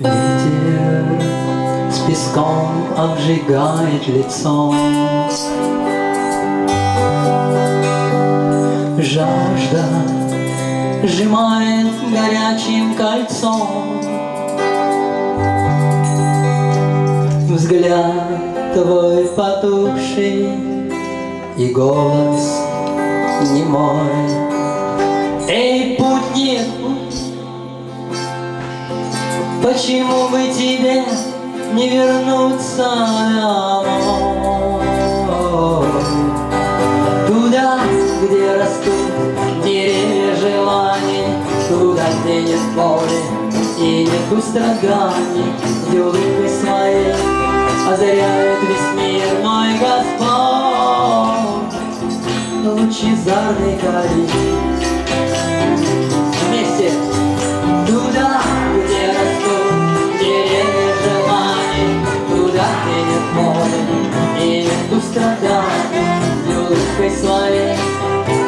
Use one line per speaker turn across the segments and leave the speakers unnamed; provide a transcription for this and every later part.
Ветер с песком обжигает лицо. Жажда сжимает горячим кольцом. Взгляд твой потухший и голос немой. Почему бы тебе не вернуться домой? Туда, где растут деревья желаний, Туда, где нет боли и нет страданий, Где улыбкой своей озаряет весь мир мой Господь, лучезарный калий. Нет боли и страданий, Где улыбкой своей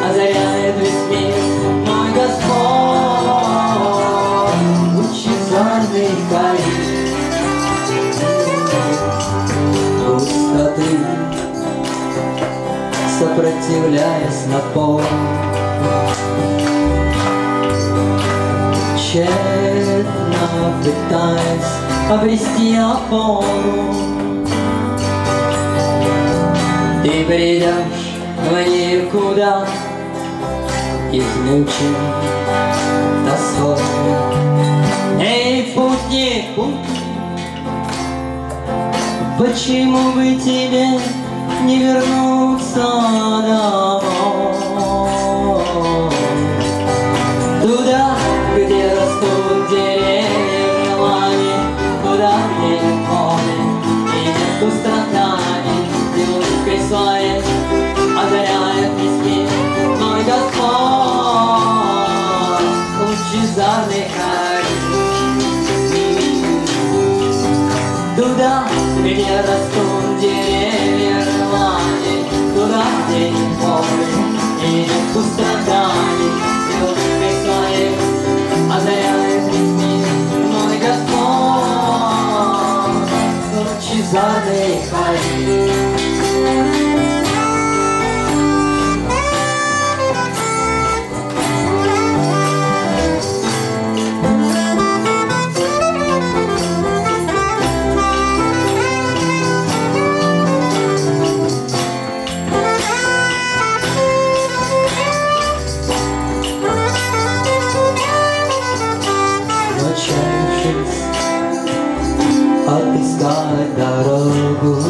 озаряет весь мир мой Господь, лучезарный калий. пустоты, сопротивляясь напору. Тщетно пытаясь обрести опору. Ты придешь в никуда, измучен тоской. Эй, путник, путник, Почему бы тебе не вернуться домой? Своей озаряет весь мир мой Господь, лучезарный Туда, где растут деревья желаний, Туда, где боли и нет страданий, улыбкой своей озаряет весь мир мой Господь, лучезарный. Отыскать дорогу.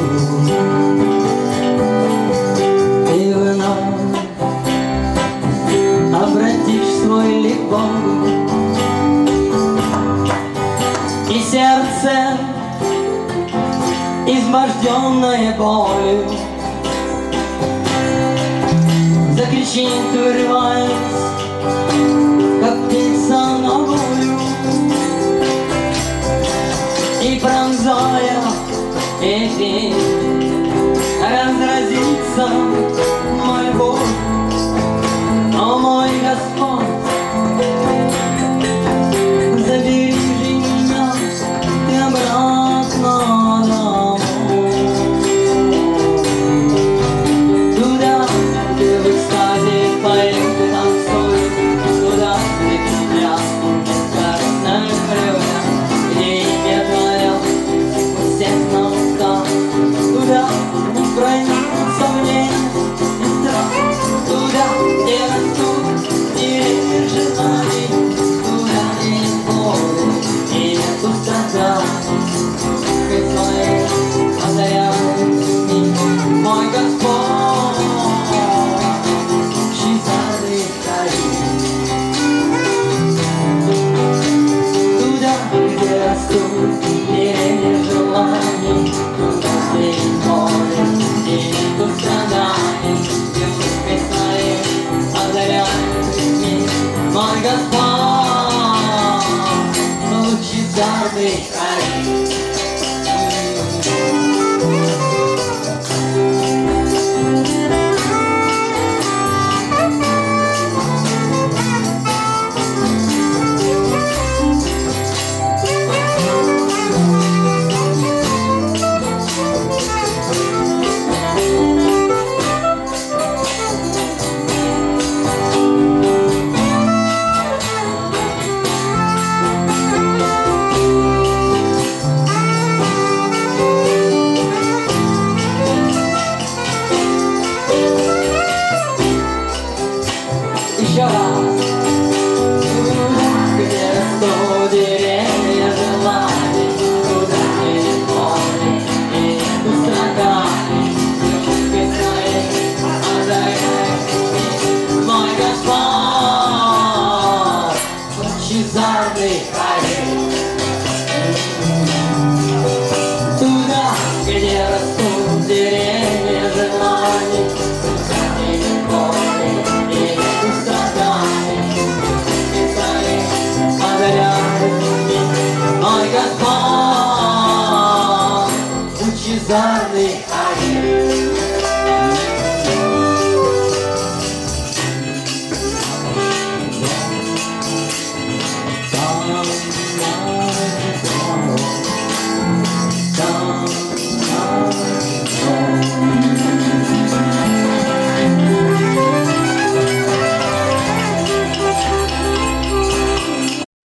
И вновь обратишь свой лик И сердце, изможденное болью Закричит, вырываясь, эфир Разразится Dragon's Ball. Don't you dare is on the.